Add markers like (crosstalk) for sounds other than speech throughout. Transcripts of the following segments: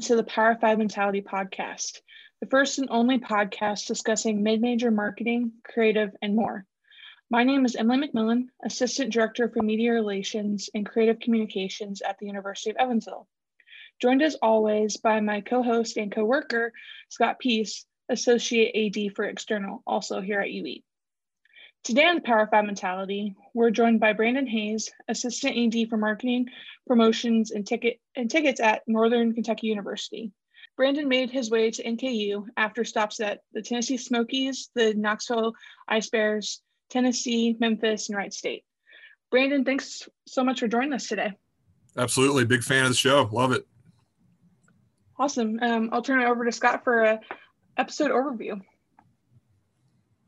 to the Power 5 Mentality podcast, the first and only podcast discussing mid major marketing, creative, and more. My name is Emily McMillan, Assistant Director for Media Relations and Creative Communications at the University of Evansville. Joined as always by my co host and co worker, Scott Peace, Associate AD for External, also here at UE. Today on the Power 5 Mentality, we're joined by Brandon Hayes, Assistant AD for Marketing, Promotions, and, ticket, and Tickets at Northern Kentucky University. Brandon made his way to NKU after stops at the Tennessee Smokies, the Knoxville Ice Bears, Tennessee, Memphis, and Wright State. Brandon, thanks so much for joining us today. Absolutely. Big fan of the show. Love it. Awesome. Um, I'll turn it over to Scott for a episode overview.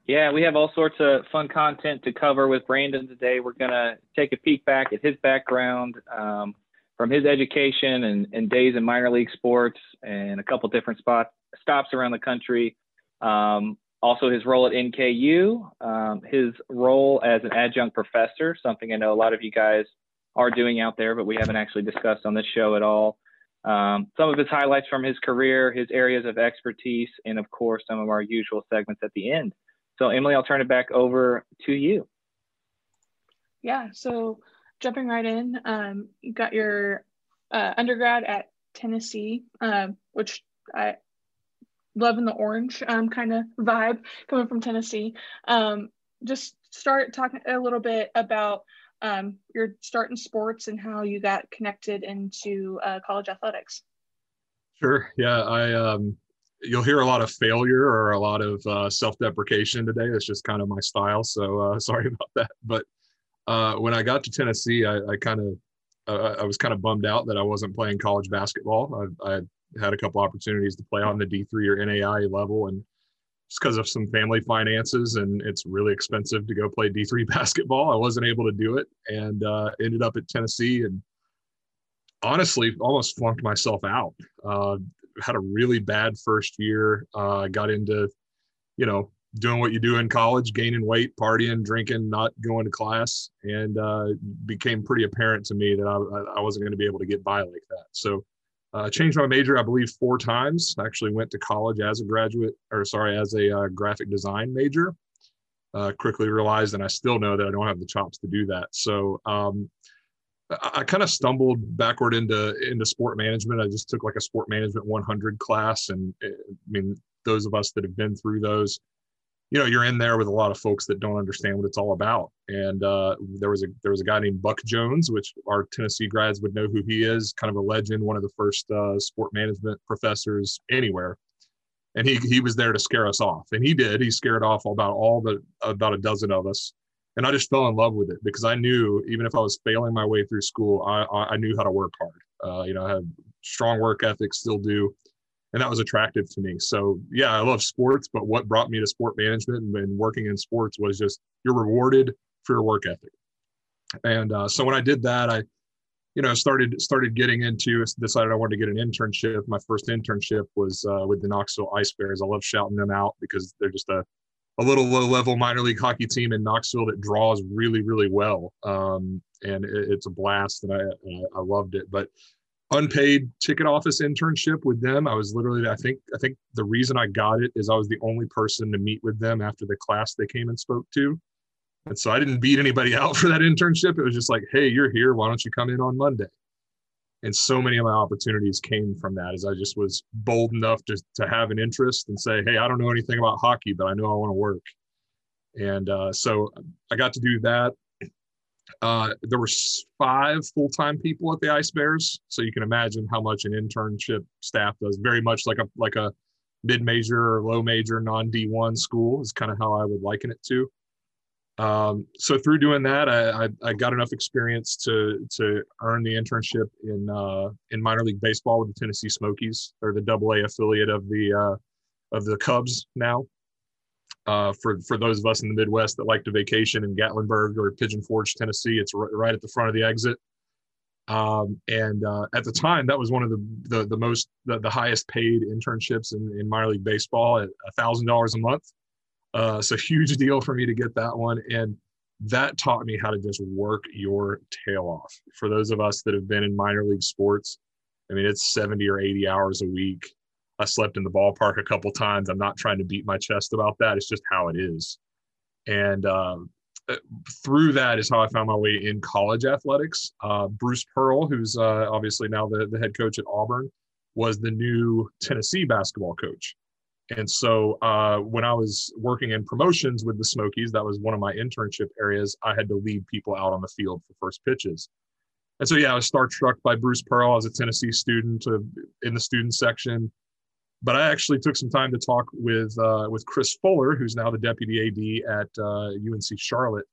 Yeah, we have all sorts of fun content to cover with Brandon today. We're going to take a peek back at his background um, from his education and, and, days in minor league sports and a couple different spots, stops around the country. Um, also his role at NKU, um, his role as an adjunct professor, something I know a lot of you guys are doing out there, but we haven't actually discussed on this show at all. Um, some of his highlights from his career, his areas of expertise, and of course, some of our usual segments at the end. So, Emily, I'll turn it back over to you. Yeah, so jumping right in, um, you got your uh, undergrad at Tennessee, uh, which I loving the orange um, kind of vibe coming from Tennessee. Um, just start talking a little bit about um, your start in sports and how you got connected into uh, college athletics. Sure. Yeah, I um, you'll hear a lot of failure or a lot of uh, self-deprecation today. It's just kind of my style. So uh, (laughs) sorry about that. But uh, when I got to Tennessee, I, I kind of I was kind of bummed out that I wasn't playing college basketball. I, I had a couple opportunities to play on the D3 or NAI level, and just because of some family finances and it's really expensive to go play D3 (laughs) basketball, I wasn't able to do it, and uh, ended up at Tennessee and honestly almost flunked myself out. Uh, had a really bad first year. Uh, got into, you know, doing what you do in college, gaining weight, partying, drinking, not going to class, and uh, became pretty apparent to me that I, I wasn't going to be able to get by like that. So uh, changed my major, I believe, four times. Actually, went to college as a graduate, or sorry, as a uh, graphic design major. Uh, quickly realized, and I still know that I don't have the chops to do that. So um, I, kind of stumbled backward into into sport management. I just took like a sport management 100 class, and eh, I mean, those of us that have been through those you know you're in there with a lot of folks that don't understand what it's all about. And uh, there was a there was a guy named buck jones which our tennessee grads would know who he is kind of a legend one of the first uh, sport management professors anywhere. And he he was there to scare us off. And he did. He scared off about all the about a dozen of us and i just fell in love with it because i knew even if i was failing my way through school i i knew how to work hard uh, you know i have strong work ethic still do and that was attractive to me. So yeah, I love sports, but what brought me to sport management and, working in sports was just you're rewarded for your work ethic. And uh, so when I did that, I, you know, started started getting into decided I wanted to get an internship. My first internship was uh, with the Knoxville Ice Bears. I love shouting them out because they're just a a little low level minor league hockey team in Knoxville that draws really really well. Um, and it, it's a blast, and I I loved it. But unpaid ticket office internship with them. I was literally, I think, I think the reason I got it is I was the only person to meet with them after the class they came and spoke to. And so I didn't beat anybody (laughs) out for that internship. It was just like, hey, you're here. Why don't you come in on Monday? And so many of my opportunities came from that as I just was bold enough to, to have an interest and say, hey, I don't know anything about hockey, but I know I want to work. And uh, so I got to do that. Uh, there were five full-time people at the Ice Bears, so you can imagine how much an internship staff does. Very much like a like a mid-major or low-major non D1 school is kind of how I would liken it to. Um, so through doing that, I, I, I, got enough experience to to earn the internship in uh, in minor league baseball with the Tennessee Smokies. They're the Double A affiliate of the uh, of the Cubs now uh, for for those of us in the Midwest that like to vacation in Gatlinburg or Pigeon Forge, Tennessee. It's r- right at the front of the exit. Um, and uh, at the time, that was one of the the, the most the, the highest paid internships in, in minor league baseball at thousand dollars a month. Uh, it's a huge deal for me to get that one, and that taught me how to just work your tail off. For those of us that have been in minor league sports, I mean, it's 70 or 80 hours a week. I slept in the ballpark a couple times. I'm not trying to beat my chest about that. It's just how it is. And um, uh, through that is how I found my way in college athletics. Uh, Bruce Pearl, who's uh, obviously now the, the head coach at Auburn, was the new Tennessee basketball coach. And so uh, when I was working in promotions with the Smokies, that was one of my internship areas. I had to lead people out on the field for first pitches. And so, yeah, I was starstruck by Bruce Pearl as a Tennessee student uh, in the student section. But I actually took some time to talk with uh, with Chris Fuller, who's now the deputy AD at uh, UNC Charlotte,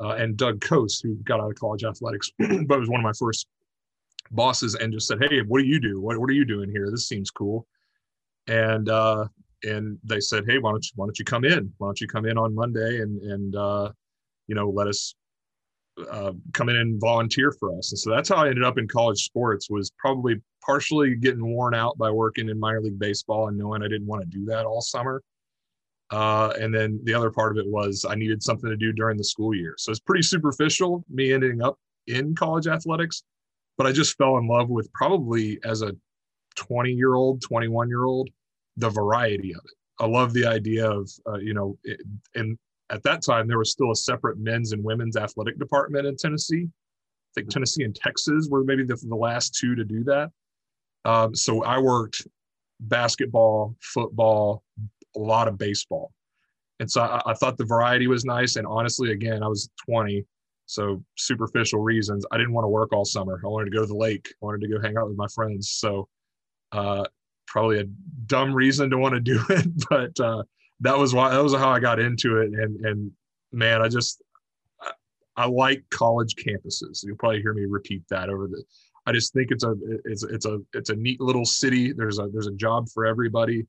uh, and Doug Coase, who got out of college athletics, (clears throat) but was one of my first bosses, and just said, "Hey, what do you do? What, what are you doing here? This seems cool." And uh, and they said, "Hey, why don't you why don't you come in? Why don't you come in on Monday and and uh, you know let us uh, come in and volunteer for us. And so that's how I ended up in college sports was probably partially getting worn out by working in minor league baseball and knowing I didn't want to do that all summer. Uh, and then the other part of it was I needed something to do during the school year. So it's pretty superficial, me ending up in college athletics, but I just fell in love with probably as a 20 year old, 21 year old, the variety of it. I love the idea of, uh, you know, and at that time there was still a separate men's and women's athletic department in Tennessee. I think. Tennessee and Texas were maybe the, the last two to do that. Um, so I worked basketball, football, a lot of baseball. And so I, I, thought the variety was nice. And honestly, again, I was 20. So superficial reasons, I didn't want to work all summer. I wanted to go to the lake. I wanted to go hang out with my friends. So uh, probably a dumb reason to want to do (laughs) it, but uh, that was why that was how I got into it. And and man, I just I, I like college campuses. You'll probably hear me repeat that over the. I just think it's a it's it's a it's a neat little city. There's a there's a job for everybody.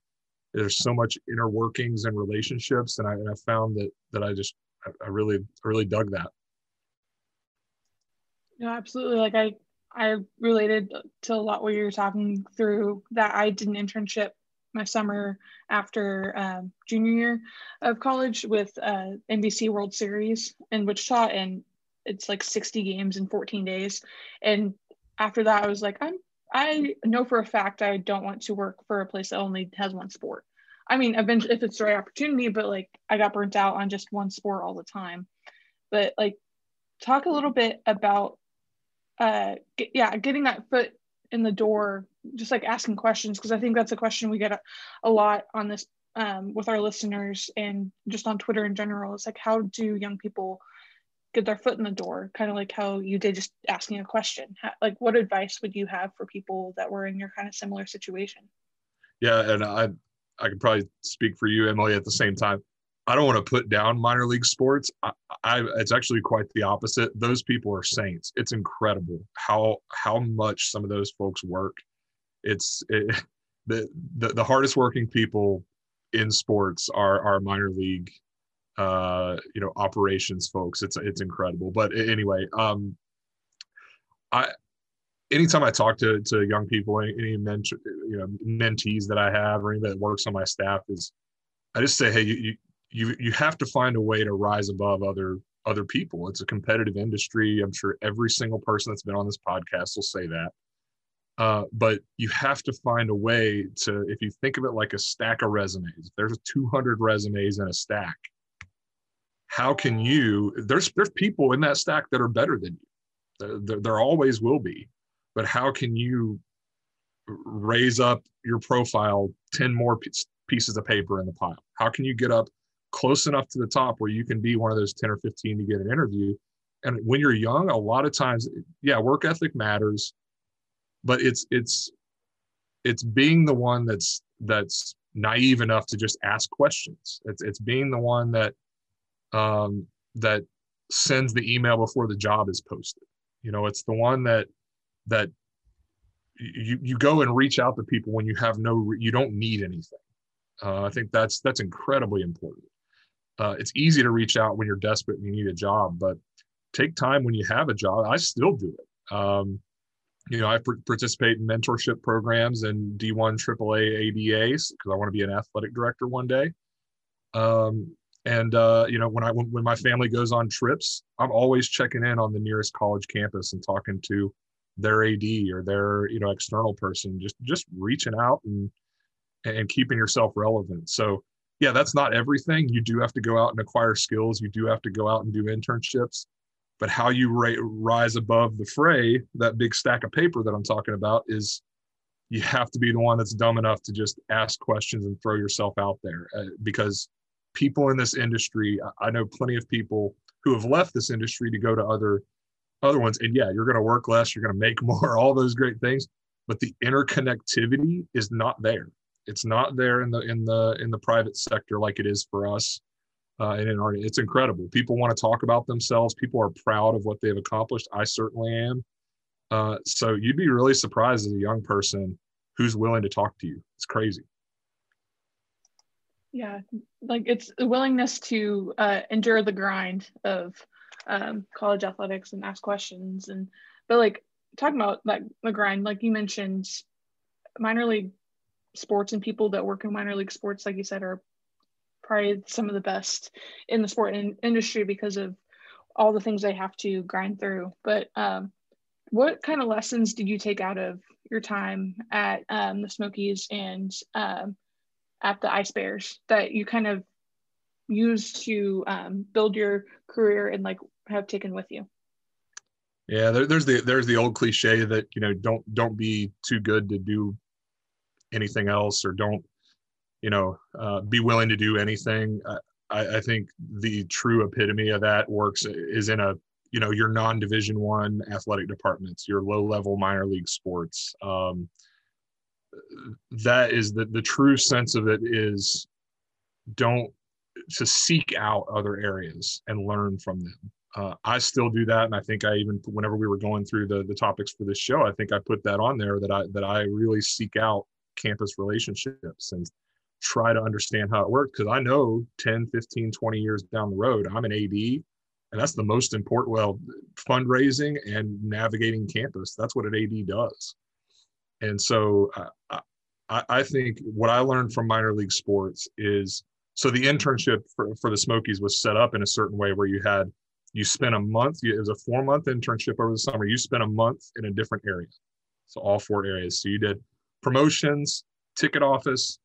There's so much inner workings and relationships, and I, and I found that that I just I, I really really dug that. Yeah, absolutely. Like I I related to a lot what you're talking through. That I did an internship my summer after um, junior year of college with uh, NBC World Series in Wichita, and it's like 60 games in 14 days. And after that, I was like, I'm I know for a fact I don't want to work for a place that only has one sport. I mean, eventually, if it's the right opportunity, but like I got burnt out on just one sport all the time. But like, talk a little bit about, uh, get, yeah, getting that foot in the door just like asking questions because i think that's a question we get a, a lot on this um, with our listeners and just on twitter in general it's like how do young people get their foot in the door? Kind of like how you did just asking a question. How, like what advice would you have for people that were in your kind of similar situation? Yeah and i i could probably speak for you emily at the same time I don't want to put down minor league sports. I, I, it's actually quite the opposite. Those people are saints. It's incredible how how much some of those folks work. It's it, (laughs) the, the the hardest working people in sports are are minor league uh you know operations folks it's it's incredible but anyway um i anytime i talk to to young people any, any mentor, you know mentees that i have or anybody that works on my staff is i just say hey you, you you you have to find a way to rise above other other people. It's a competitive industry. I'm sure every single person that's been on this podcast will say that. Uh, but you have to find a way to, if you think of it like a stack of resumes, if there's 200 resumes in a stack, how can you? There's there's people in that stack that are better than you. There, there always will be, but how can you raise up your profile 10 more pieces of paper in the pile? How can you get up close enough to the top where you can be one of those 10 or 15 to get an interview. And when you're young, a lot of times, yeah, work ethic matters, but it's it's it's being the one that's that's naive enough to just ask questions. It's it's being the one that um, that sends the email before the job is posted. You know, it's the one that that you you go and reach out to people when you have no you don't need anything. Uh, I think that's that's incredibly important uh, it's easy to reach out when you're desperate and you need a job, but take time when you have a job. I still do it. Um, you know, I participate in mentorship programs and D1 AAA ADAs because I want to be an athletic director one day. Um, and uh, you know, when I when, when my family goes on trips, I'm always checking in on the nearest college campus and talking to their AD or their you know external person, just just reaching out and and keeping yourself relevant. So yeah, that's not everything. You do have to go out and acquire skills. You do have to go out and do internships. But how you ra- rise above the fray, that big stack of paper that I'm talking about, is you have to be the one that's dumb enough to just ask questions and throw yourself out there uh, because people in this industry i know plenty of people who have left this industry to go to other other ones and yeah you're going to work less you're going to make (laughs) more all those great things but the interconnectivity is not there it's not there in the in the in the private sector like it is for us uh, and in our it's incredible. People want to talk about themselves. People are proud of what they've accomplished. I certainly am. Uh, so you'd be really surprised as a young person who's willing to talk to you. It's crazy. Yeah, like it's a willingness to uh, endure the grind of um, college athletics and ask questions and but like talking about that the grind, like you mentioned, minor league sports and people that work in minor league sports, like you said, are probably some of the best in the sport in- industry because of all the things they have to grind through. But um, what kind of lessons did you take out of your time at um, the Smokies and um, at the Ice Bears that you kind of used to um, build your career and like have taken with you? Yeah, there, there's the there's the old cliche that you know don't don't be too good to do anything else or don't you know uh, be willing to do anything. I, I think the true epitome of that works is in a you know your non-division one athletic departments your low level minor league sports um, that is the, the true sense of it is don't to seek out other areas and learn from them uh, i still do that and i think i even whenever we were going through the, the topics for this show i think i put that on there that i that i really seek out campus relationships and try to understand how it works because i know 10 15 20 years down the road i'm an ad and that's the most important well fundraising and navigating campus. That's what an ad does. And so uh, I, I think what i learned from minor league sports is so the internship for, for the smokies was set up in a certain way where you had you spent a month it was a four month internship over the summer you spent a month in a different area. So all four areas. So you did promotions ticket office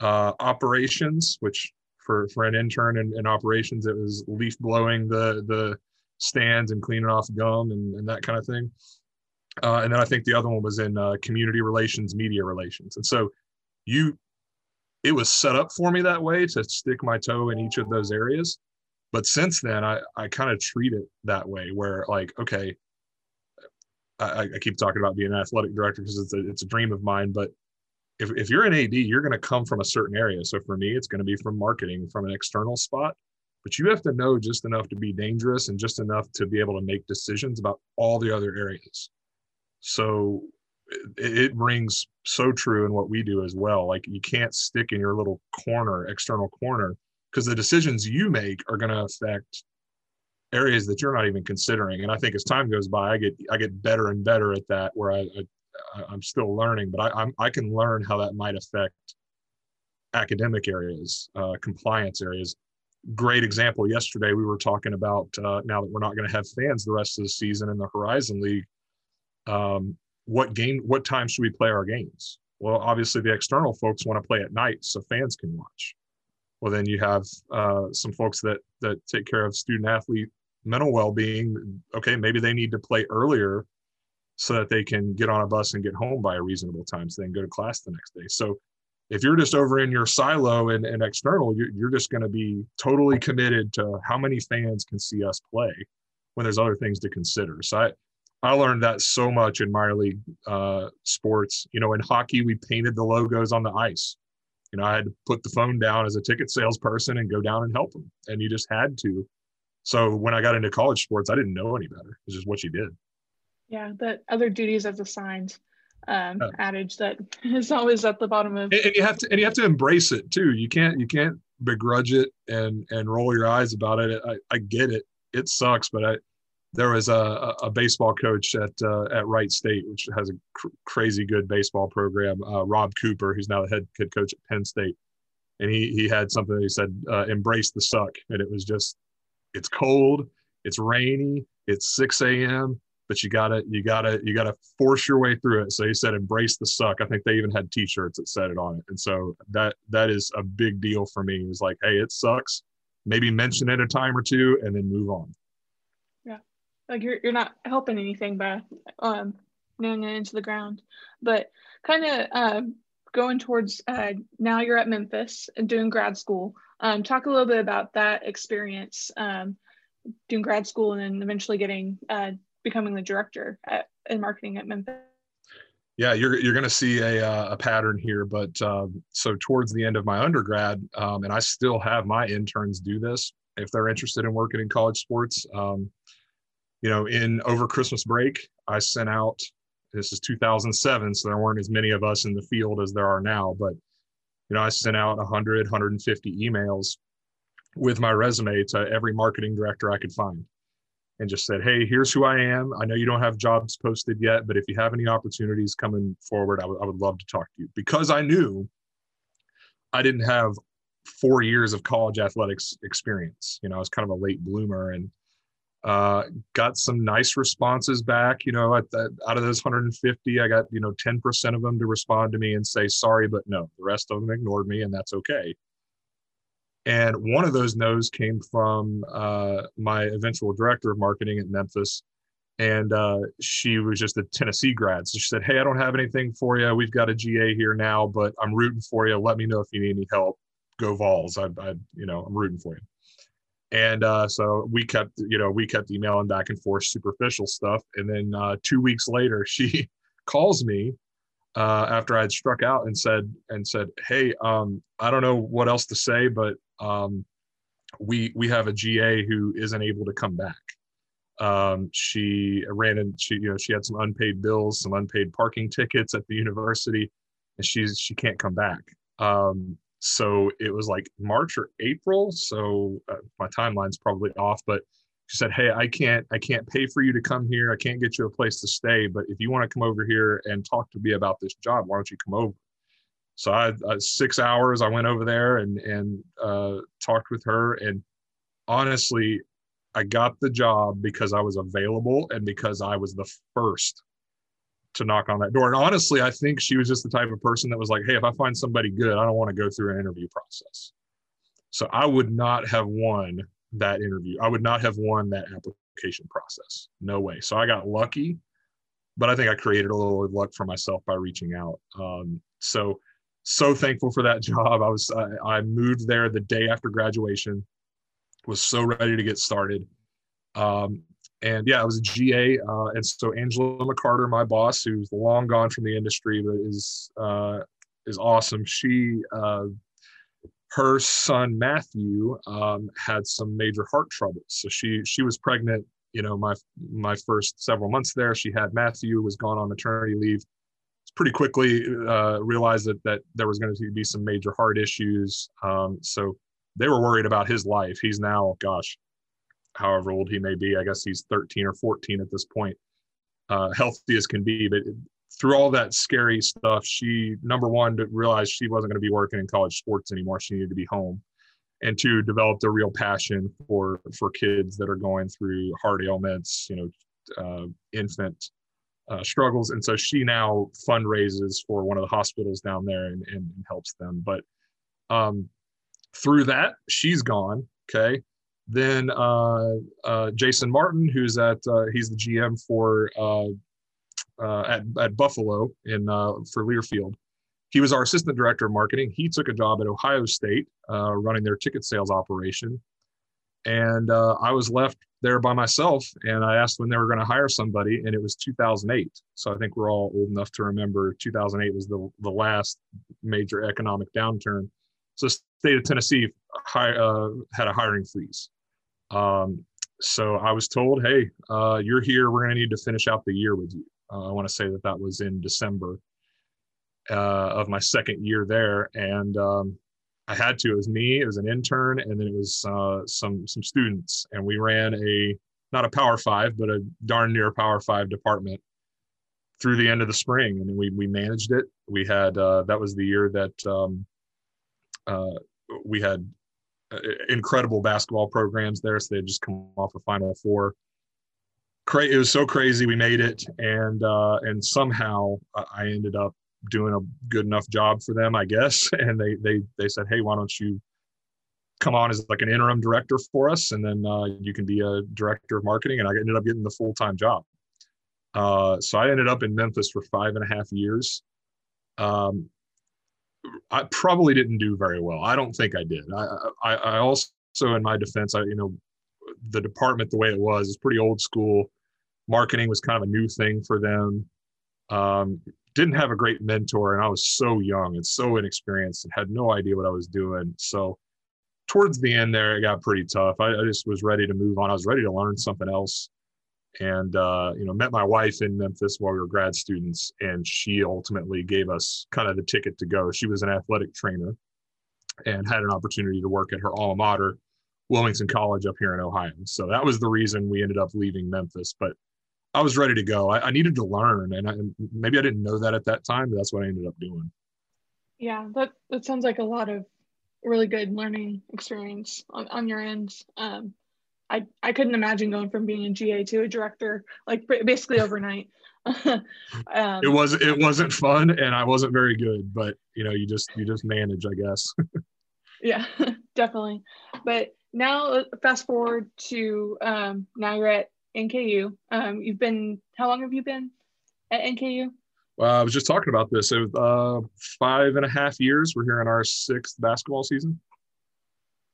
uh, operations which for for an intern in, in operations. It was leaf blowing the the stands and cleaning off gum and, and that kind of thing. Uh, and then I think the other one was in uh, community relations, media relations. And so you, it was set up for me that way to stick my toe in each of those areas. But since then, I, I kind of treat it that way where like, okay, I, I keep talking about being an athletic director because it's a, it's a dream of mine, but if, if you're an AD, you're going to come from a certain area. So for me, it's going to be from marketing, from an external spot. But you have to know just enough to be dangerous and just enough to be able to make decisions about all the other areas. So it, it rings so true in what we do as well. Like you can't stick in your little corner, external corner, because the decisions you make are going to affect areas that you're not even considering. And I think as time goes by, I get I get better and better at that. Where I, I I'm still learning, but I, I'm, I can learn how that might affect academic areas, uh, compliance areas. Great example. Yesterday we were talking about uh, now that we're not going to have fans the rest of the season in the Horizon League. Um, what game? What time should we play our games? Well, obviously the external folks want to play at night so fans can watch. Well, then you have uh, some folks that that take care of student athlete mental well being. Okay, maybe they need to play earlier so that they can get on a bus and get home by a reasonable time so they can go to class the next day. So if you're just over in your silo and, and external, you're, you're just going to be totally committed to how many fans can see us play when there's other things to consider. So I, I learned that so much in minor league uh, sports. You know, in hockey, we painted the logos on the ice. You know, I had to put the phone down as a ticket salesperson and go down and help them. And you just had to. So when I got into college sports, I didn't know any better. It's just what you did. Yeah, that other duties as assigned um, uh, adage that (laughs) is always at the bottom of. And, and you have to and you have to embrace it too. You can't you can't begrudge it and and roll your eyes about it. I, I get it. It sucks, but I there was a, a baseball coach at uh, at Wright State, which has a cr- crazy good baseball program. Uh, Rob Cooper, who's now the head head coach at Penn State, and he he had something that he said, uh, "Embrace the suck," and it was just, it's cold, it's rainy, it's 6 a.m but you gotta you gotta you gotta force your way through it. So he said embrace the suck. I think they even had t-shirts that said it on it. And so that that is a big deal for me. Is like hey it sucks. Maybe mention it a time or two and then move on. Yeah. Like you're, you're not helping anything by um nailing it into the ground. But kind of um, going towards uh, now you're at memphis and doing grad school um, talk a little bit about that experience um, doing grad school and then eventually getting uh, becoming the director at, in marketing at Memphis. Yeah, you're you're going to see a uh, a pattern here, but um, so towards the end of my undergrad, um, and I still have my interns do this if they're interested in working in college sports. Um, you know, in over Christmas break, I sent out. This is 2007, so there weren't as many of us in the field as there are now, but you know, I sent out 100, 150 emails with my resume to every marketing director I could find and just said, Hey, here's who I am. I know you don't have jobs posted yet, but if you have any opportunities coming forward, I, w- I would love to talk to you because I knew I didn't have four years of college athletics experience. You know, I was kind of a late bloomer and uh, got some nice responses back. You know, the, out of those 150, I got, you know, 10% of them to respond to me and say, sorry, but no. The rest of them ignored me, and that's okay. And one of those no's came from uh, my eventual director of marketing at Memphis. And uh, she was just a Tennessee grad. So she said, Hey, I don't have anything for you. We've got a GA here now, but I'm rooting for you. Let me know if you need any help. Go Vols. I, I you know, I'm rooting for you. And uh, so we kept, you know, we kept emailing back and forth superficial stuff. And then uh, two weeks later, (laughs) she calls me uh, after I'd struck out and said and said, "Hey, um, I don't know what else to say, but um, we we have a GA who isn't able to come back. Um, she ran and she you know she had some unpaid bills, some unpaid parking tickets at the university, and she's she can't come back. Um, so it was like March or April. So uh, my timeline's probably off, but she said, "Hey, I can't I can't pay for you to come here. I can't get you a place to stay, but if you want to come over here and talk to me about this job, why don't you come over?" So I, I six hours. I went over there and and uh, talked with her, and honestly, I got the job because I was available and because I was the first to knock on that door. And honestly, I think she was just the type of person that was like, "Hey, if I find somebody good, I don't want to go through an interview process." So I would not have won that interview. I would not have won that application process. No way. So I got lucky, but I think I created a little luck for myself by reaching out. Um, so so thankful for that (laughs) job. I was I, I moved there the day after graduation. Was so ready to get started. Um, and yeah, I was a GA. Uh, and so Angela McCarter, my boss, who's long gone from the industry, but is uh, is awesome. She uh, her son Matthew um, had some major heart troubles. so she she was pregnant. You know, my my first several months there, she had Matthew was gone on maternity leave pretty quickly uh, realized that that there was going to be some major heart issues. Um, so they were worried about his life. He's now, gosh, however old he may be. I guess he's 13 or 14 at this point, uh, healthy as can be. But through all that scary stuff, she number one realized she wasn't going to be working in college sports anymore. She needed to be home, and two developed a real passion for for kids that are going through heart ailments. You know, uh, infant uh, struggles, and so she now fundraises for one of the hospitals down there and, and helps them. But um, through that, she's gone. Okay, then uh, uh, Jason Martin, who's at uh, he's the GM for uh, uh, at at Buffalo in for Learfield. He was our assistant director of marketing. He took a job at Ohio State, running their ticket sales operation, and I was left there by myself and I asked when they were going to hire somebody and it was 2008. So I think we're all old enough to remember 2008 was the, the last major economic downturn. So the state of Tennessee uh, had a hiring freeze. Um, so I was told, hey, uh, you're here. We're going to need to finish out the year with you. Uh, I want to say that that was in December uh, of my second year there. And um, I had to. It was me. It was an intern, and then it was uh, some some students, and we ran a not a Power Five, but a darn near Power Five department through the end of the spring, and we we managed it. We had uh, that was the year that um, uh, we had incredible basketball programs there. So they just come off a Final Four. cra- it was so crazy. We made it, and uh, and somehow I ended up doing a good enough job for them, I guess. (laughs) And they they they said, hey, why don't you come on as like an interim director for us, and then uh, you can be a director of marketing. And I ended up getting the full time job. Uh, so I ended up in Memphis for five and a half years. Um, I probably didn't do very well. I don't think I did. I, I, I also, in my defense, I, you know, the department the way it was is pretty old school. Marketing was kind of a new thing for them. Um, didn't have a great mentor, and I was so young and so inexperienced and had no idea what I was doing. So, towards the end there, it got pretty tough. I, I just was ready to move on. I was ready to learn something else and uh, you know met my wife in memphis while we were grad students and she ultimately gave us kind of the ticket to go. She was an athletic trainer and had an opportunity to work at her alma mater wilmington college up here in ohio. So that was the reason we ended up leaving memphis but i was ready to go. I, I needed to learn and, I, maybe i didn't know that at that time but that's what i ended up doing. Yeah that, that sounds like a lot of really good learning experience on, on your end. Um, I, I couldn't imagine going from being a GA to a director like basically overnight. (laughs) um, it was it wasn't fun and I wasn't very good, but you know you just you just manage, I guess. (laughs) yeah, (laughs) definitely. But now uh, fast forward to um, now you're at NKU. Um, you've been how long have you been at NKU? Well, I was just talking about this. It was uh, five and a half years. We're here in our sixth basketball season.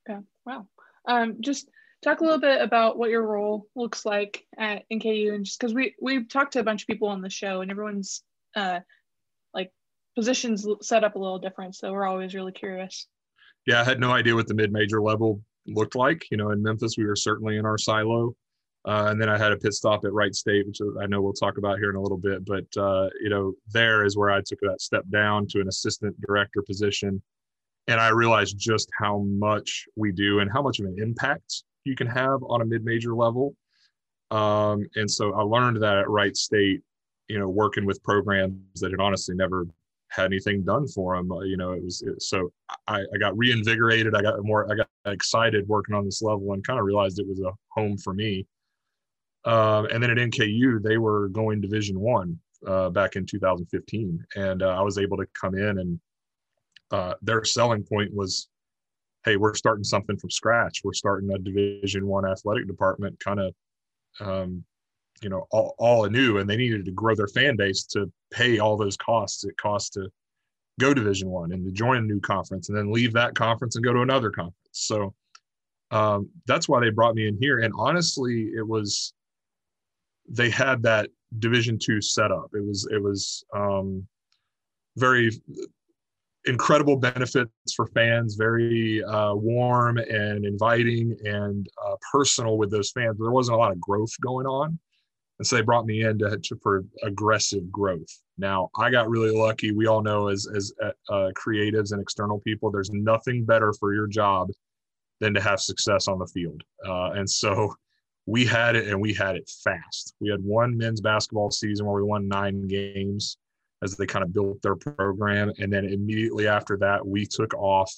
Okay. Wow. Um, just talk a little bit about what your role looks like at NKU and just because we we've talked to a bunch of people on the show and everyone's uh like positions set up a little different so we're always really curious. Yeah i had no idea what the mid-major level looked like. You know in memphis we were certainly in our silo. Uh, and then i had a pit stop at wright state which i know we'll talk about here in a little bit but uh, you know there is where i took that step down to an assistant director position. And i realized just how much we do and how much of an impact you can have on a mid-major level. Um, and so I learned that at Wright State, you know, working with programs that had honestly never had anything done for them. Uh, you know, it was it, so I, I got reinvigorated. I got more, I got excited working on this level and kind of realized it was a home for me. Um, and then at NKU, they were going Division One uh, back in 2015, and uh, I was able to come in and uh, their selling point was hey, we're starting something from scratch. We're starting a Division One athletic department, kind of, um, you know, all, all anew, and they needed to grow their fan base to pay all those costs it costs to go Division One and to join a new conference, and then leave that conference and go to another conference. So um, that's why they brought me in here. And honestly, it was they had that Division Two set up. It was it was um, very incredible benefits for fans, very uh, warm and inviting and uh, personal with those fans. There wasn't a lot of growth going on. And so they brought me in to, to, for aggressive growth. Now, I got really lucky. We all know as, as uh, uh creatives and external people, there's nothing better for your job than to have success on the field. Uh, and so we had it and we had it fast. We had one men's basketball season where we won nine games as they kind of built their program. And then immediately after that, we took off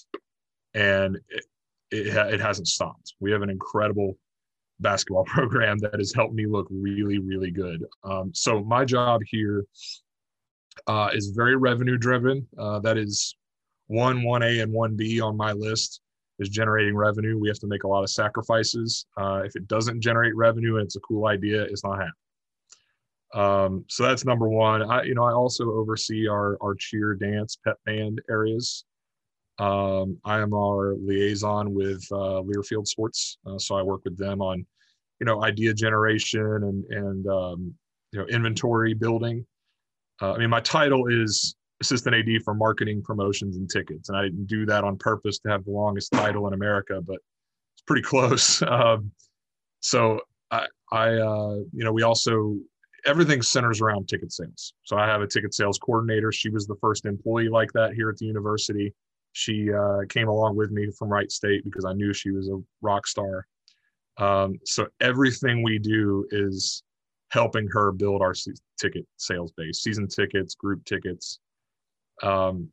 and it, it, it hasn't stopped. We have an incredible basketball (laughs) program that has helped me look really, really good. Um, so my job here uh, is very revenue driven. Uh, that is one, 1A and 1B on my list is generating revenue. We have to make a lot of sacrifices. Uh, if it doesn't generate revenue and it's a cool idea, it's not happening. Um, so that's number one. I, you know, I also oversee our our cheer, dance, pep band areas. Um, I am our liaison with uh, Learfield Sports, uh, so I work with them on, you know, idea generation and and um, you know inventory building. Uh, I mean, my title is assistant AD for marketing, promotions, and tickets, and I didn't do that on purpose to have the longest title in America, but it's pretty (laughs) close. Um, so I, I uh, you know, we also everything centers around ticket sales. So I have a ticket sales coordinator. She was the first employee like that here at the university. She uh, came along with me from Wright State because I knew she was a rock star. Um, so everything we do is helping her build our ticket sales base, season tickets, group tickets. Um,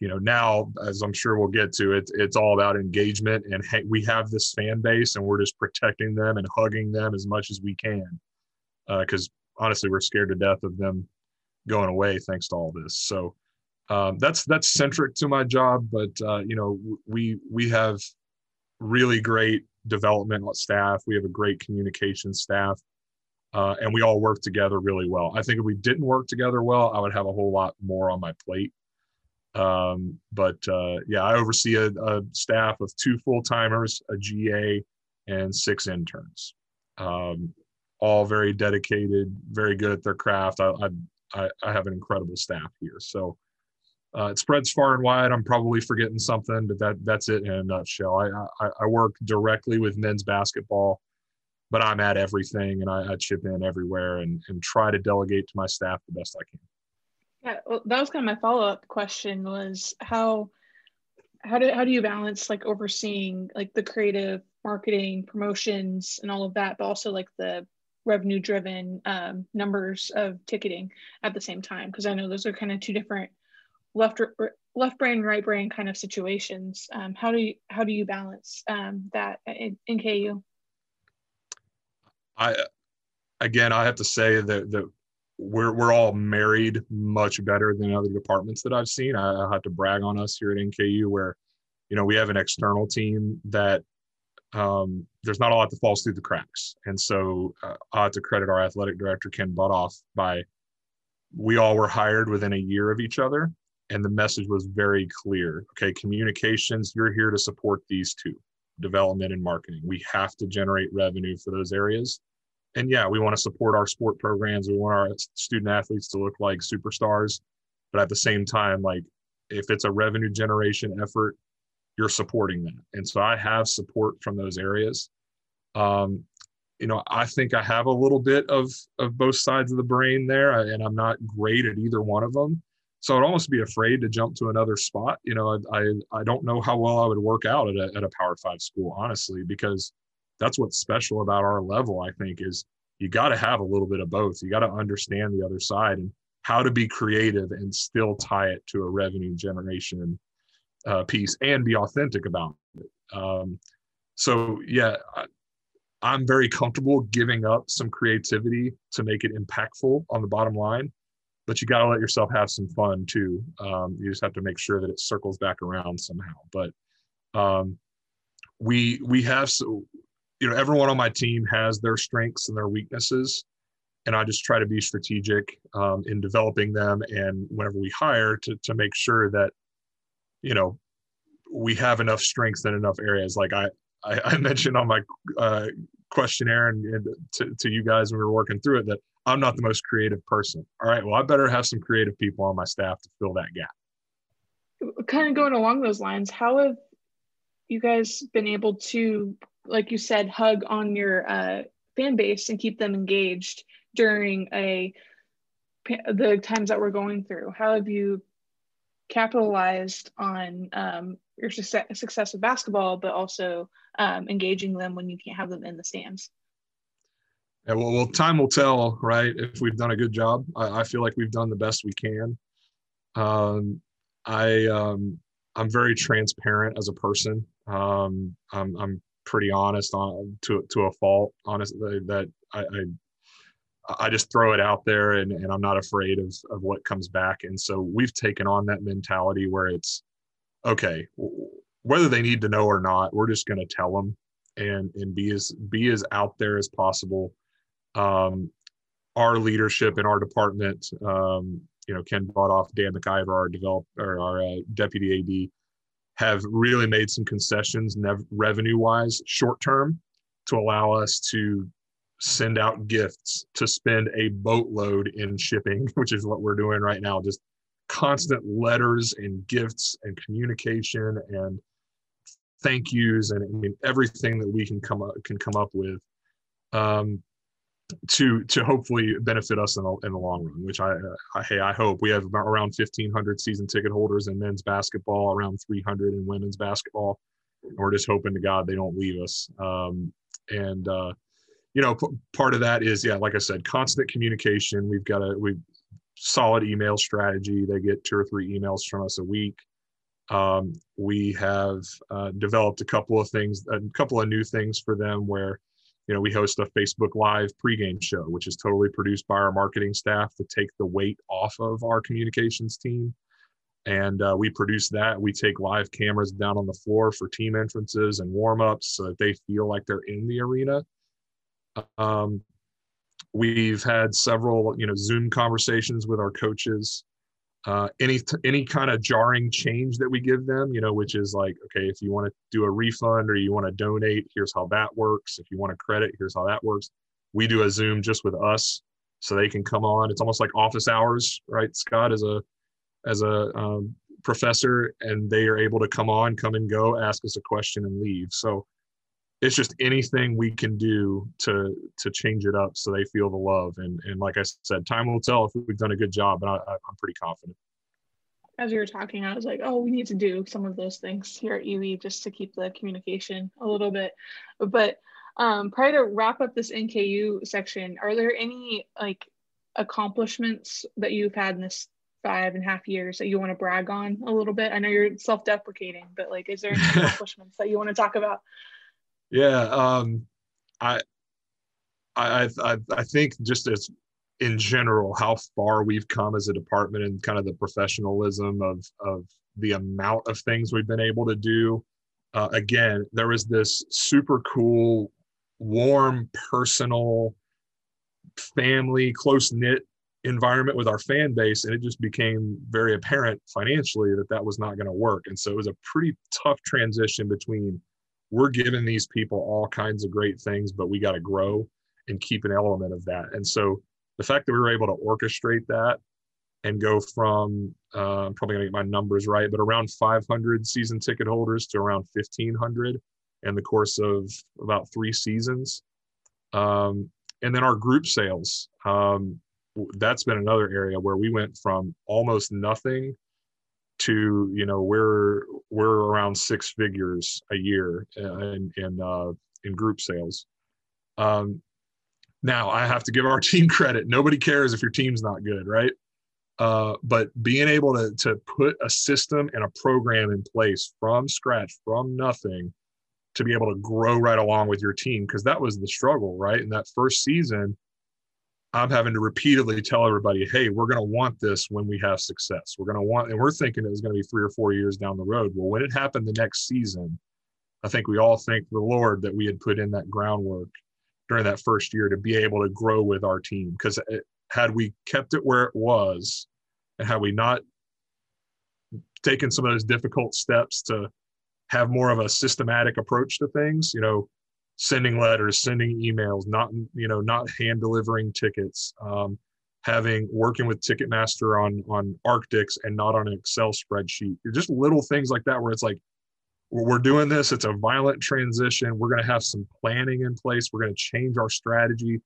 you know, now as I'm sure we'll get to, it, it's all about engagement, and hey, we have this fan base, and we're just protecting them and hugging them as much as we can because uh, honestly, we're scared to death of them going away thanks to all this. So um, that's that's centric to my job, but uh, you know we we have really great development staff. We have a great communication staff, uh, and we all work together really well. I think if we didn't work together well, I would have a whole lot more on my plate. Um, but uh, yeah, I oversee a, a staff of two full timers, a GA, and six interns. Um, all very dedicated, very good at their craft. I, I, I have an incredible staff here. So uh, it spreads far and wide. I'm probably forgetting something, but that that's it in a nutshell. I, I, I work directly with men's basketball, but I'm at everything and I, I chip in everywhere and, and try to delegate to my staff the best I can. Yeah, well, that was kind of my follow up question was how how do how do you balance like overseeing like the creative marketing promotions and all of that, but also like the revenue driven um, numbers of ticketing at the same time because I know those are kind of two different left left brain right brain kind of situations. Um, how do you how do you balance um, that in, in, ku i again i have to say that that we're we're all married much better than other departments that i've seen. I, I have to brag on us here at nku where you know we have an external team that um, there's not a lot that falls through the cracks. And so uh, i have to credit our athletic director ken Bothof by we all were hired within a year of each other and the message was very clear. Okay communications you're here to support these two development and marketing. We have to generate revenue for those areas. And yeah we want to support our sport programs. We want our student athletes to look like superstars. But at the same time like if it's a revenue generation effort you're supporting that and so i have support from those areas um, you know i think i have a little bit of of both sides of the brain there and i'm not great at either one of them so I'd almost be afraid to jump to another spot. You know, I, I, I don't know how well I would work out at a, at a Power Five school, honestly, because that's what's special about our level. I think is you got to have a little bit of both. You got to understand the other side and how to be creative and still tie it to a revenue generation uh, piece and be authentic about it. Um, so yeah, I, I'm very comfortable giving up some creativity to make it impactful on the bottom line but you got to let yourself have some fun too. Um, you just have to make sure that it circles back around somehow. But um, we we have so you know everyone on my team has their strengths and their weaknesses, and I just try to be strategic um, in developing them and whenever we hire to to make sure that you know we have enough strengths in enough areas. Like I I, (laughs) I mentioned on my uh, questionnaire and, and to, to you guys when we were working through it that I'm not the most creative person. All right, well, I better have some creative people on my staff to fill that gap. Kind of going along those lines, how have you guys been able to, like you said, hug on your uh, fan base and keep them engaged during a the times that we're going through? How have you capitalized on um, your success, success with basketball, but also um, engaging them when you can't have them in the stands? Yeah, well, well, time will tell, right? If we've done a good job, I, I feel like we've done the best we can. Um, I um, I'm very transparent as a person. Um, I'm I'm pretty honest on to to a fault. Honestly, that I, I I just throw it out there and, and I'm not afraid of, of what comes back. And so we've taken on that mentality where it's okay, whether they need to know or not, we're just going to tell them and, and be as, be as out there as possible um, our leadership in our department, um, you know, Ken Bothof, Dan McIver, our develop or our uh, deputy AD, have really made some concessions nev- revenue wise short term to allow us to send out gifts to spend a boatload in shipping, (laughs) which is what we're doing right now. Just constant letters and gifts and communication and thank yous and I mean everything that we can come up can come up with. Um, to to hopefully benefit us in the, in the long run which I, I hey i hope we have around 1500 season ticket holders in men's basketball around 300 in women's basketball and we're just hoping to god they don't leave us um, and uh, you know p- part of that is yeah like i said constant communication we've got a we solid email strategy they get two or three emails from us a week um, we have uh, developed a couple of things a couple of new things for them where you know, we host a Facebook Live pregame show, which is totally produced by our marketing staff to take the weight off of our communications team. And uh, we produce that. We take live cameras down on the floor for team entrances and warm ups so that they feel like they're in the arena. Um, we've had several, you know, Zoom conversations with our coaches. Uh, any any kind of jarring change that we give them, you know, which is like, okay, if you want to do a refund or you want to donate, here's how that works. If you want a credit, here's how that works. We do a Zoom just with us, so they can come on. It's almost like office hours, right? Scott as a as a um, professor, and they are able to come on, come and go, ask us a question, and leave. So it's just anything we can do to to change it up so they feel the love. And and like i said time will tell if we've done a good job and I, i'm pretty confident. As you were talking i was like oh we need to do some of those things here at uv just to keep the communication a little bit. But um, prior to wrap up this nku section are there any like accomplishments that you've had in this five and a half years that you want to brag on a little bit? I know you're self-deprecating but like is there any (laughs) accomplishments that you want to talk about yeah, um, I, I, I, I think just as in general how far we've come as a department and kind of the professionalism of of the amount of things we've been able to do. Uh, again, there was this super cool, warm, personal, family, close knit environment with our fan base, and it just became very apparent financially that that was not going to work. And so it was a pretty tough transition between we're giving these people all kinds of great things, but we got to grow and keep an element of that. And so the fact that we were able to orchestrate that and go from uh, I'm probably gonna get my numbers right, but around 500 season ticket holders to around 1500 in the course of about three seasons. Um, and then our group sales, um, that's been another area where we went from almost nothing to you know we're we're around six figures a year in in uh, in group sales. Um, now I have to give our (laughs) team credit. Nobody cares if your team's not good, right? Uh, but being able to to put a system and a program in place from scratch, from nothing, to be able to grow right along with your team, because that was the struggle, right? In that first season, I'm having to repeatedly tell everybody, hey, we're going to want this when we have success. We're going to want, and we're thinking it was going to be three or four years down the road. Well, when it happened the next season, I think we all thank the Lord that we had put in that groundwork during that first year to be able to grow with our team. Because eh, had we kept it where it was, and had we not taken some of those difficult steps to have more of a systematic approach to things, you know, sending letters, sending emails, not you know not hand delivering tickets, um, having working with Ticketmaster on on Archtics and not on an Excel spreadsheet. Just little things like that where it's like we're doing this. It's a violent transition. We're going to have some planning in place. We're going to change our strategy.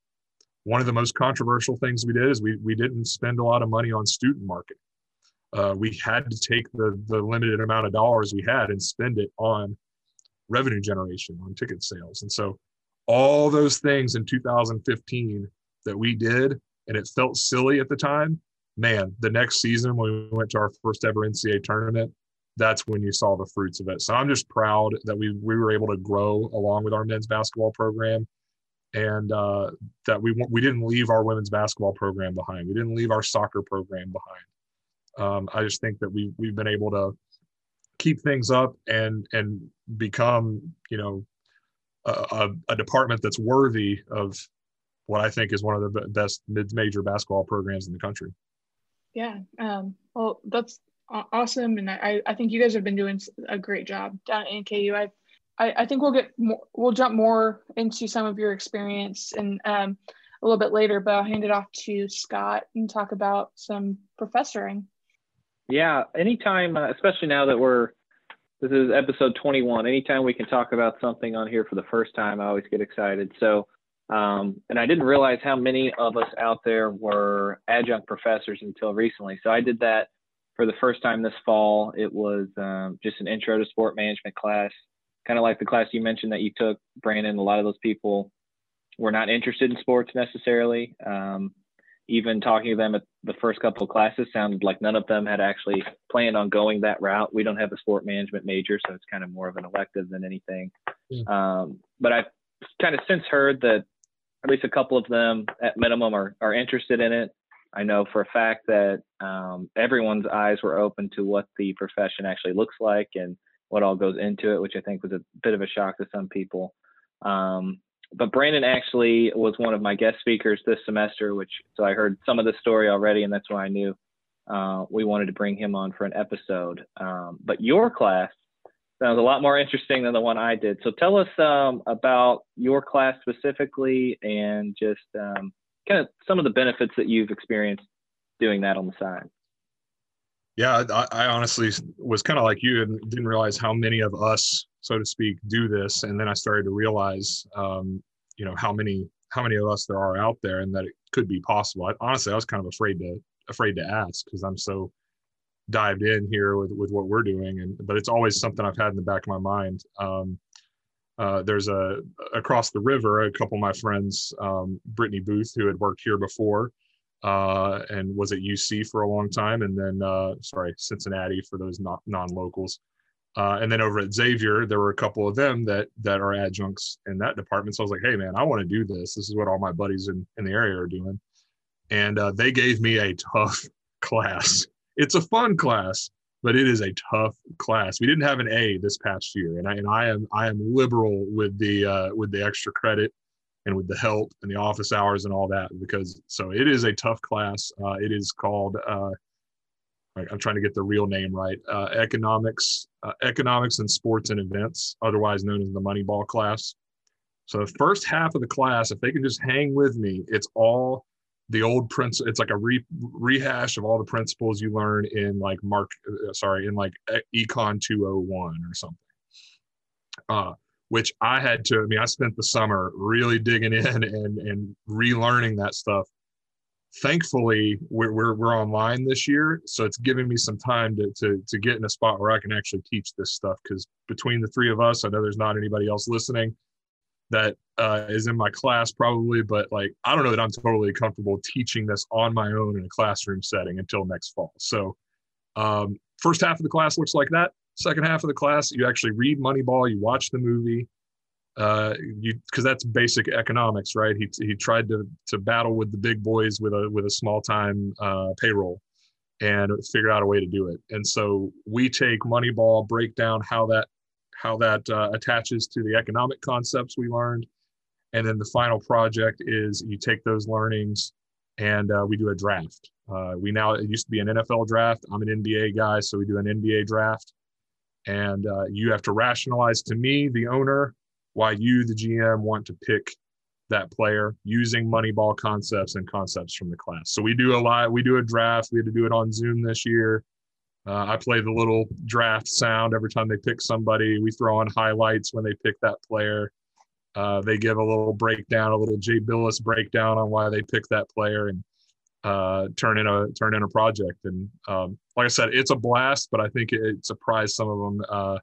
One of the most controversial things we did is we we didn't spend a lot of money on student marketing. Uh, we had to take the the limited amount of dollars we had and spend it on revenue generation on ticket sales. And so all those things in 2015 that we did, and it felt silly at the time, man, the next season when we went to our first ever NCAA tournament, that's when you saw the fruits of it. So I'm just proud that we we were able to grow along with our men's basketball program, and uh, that we we didn't leave our women's basketball program behind. We didn't leave our soccer program behind. Um, I just think that we we've been able to keep things up and and become you know a, a, department that's worthy of what I think is one of the best mid-major basketball programs in the country. Yeah, um, well, that's awesome, and I, I think you guys have been doing a great job down at NKU. I, I, I think we'll get more, we'll jump more into some of your experience and um, a little bit later, but I'll hand it off to Scott and talk about some professoring. Yeah, anytime, uh, especially now that we're this is episode 21. Anytime we can talk about something on here for the first time, I always get excited. So, um, and I didn't realize how many of us out there were adjunct professors until recently. So I did that for the first time this fall. It was um, just an intro to sport management class, kind of like the class you mentioned that you took, Brandon. A lot of those people were not interested in sports necessarily. Um, even talking to them at the first couple of classes sounded like none of them had actually planned on going that route. We don't have a sport management major, so it's kind of more of an elective than anything. Yeah. Um, but I've kind of since heard that at least a couple of them at minimum are, are interested in it. I know for a fact that um, everyone's eyes were open to what the profession actually looks like and what all goes into it, which I think was a bit of a shock to some people. Um, but Brandon actually was one of my guest speakers this semester, which so I heard some of the story already, and that's why I knew uh, we wanted to bring him on for an episode. Um, but your class sounds a lot more interesting than the one I did. So tell us um, about your class specifically and just um, kind of some of the benefits that you've experienced doing that on the side. Yeah, I, I honestly was kind of like you and didn't realize how many of us, so to speak, do this. And then I started to realize, um, you know, how many how many of us there are out there, and that it could be possible. I, honestly, I was kind of afraid to afraid to ask because I'm so dived in here with, with what we're doing and but it's always something i've had in the back of my mind um, uh, there's a across the river a couple of my friends um, brittany booth who had worked here before uh, and was at uc for a long time and then uh, sorry cincinnati for those not non-locals uh, and then over at xavier there were a couple of them that that are adjuncts in that department so i was like hey man i want to do this this is what all my buddies in, in the area are doing and uh, they gave me a tough (laughs) class it's a fun class, but it is a tough class. We didn't have an A this past year, and I and I am I am liberal with the uh, with the extra credit and with the help and the office hours and all that because so it is a tough class. Uh, it is called uh, I'm trying to get the real name right. Uh, economics, uh, economics and sports and events, otherwise known as the Moneyball class. So the first half of the class, if they can just hang with me, it's all the old prince it's like a re, rehash of all the principles you learn in like mark uh, sorry in like econ 201 or something uh, which i had to i mean i spent the summer really digging in and and relearning that stuff thankfully we're, we're, we're online this year so it's giving me some time to, to, to get in a spot where i can actually teach this stuff because between the three of us i know there's not anybody else listening that uh, is in my class probably, but like I don't know that I'm totally comfortable teaching this on my own in a classroom setting until next fall. So um, first half of the class looks like that. Second half of the class, you actually read Moneyball, you watch the movie, uh, you because that's basic economics, right? He he tried to to battle with the big boys with a with a small time uh, payroll and figure out a way to do it. And so we take Moneyball, break down how that how that uh, attaches to the economic concepts we learned. And then the final project is you take those learnings and uh, we do a draft. Uh, we now, it used to be an NFL draft. I'm an NBA guy, so we do an NBA draft. And uh, you have to rationalize to me, the owner, why you, the GM, want to pick that player using Moneyball concepts and concepts from the class. So we do a lot, we do a draft. We had to do it on Zoom this year. Uh, I play the little draft sound every time they pick somebody. We throw on highlights when they pick that player. Uh, they give a little breakdown, a little Jay Bilas breakdown on why they picked that player, and uh, turn in a turn in a project. And um, like I said, it's a blast, but I think it, it surprised some of them uh,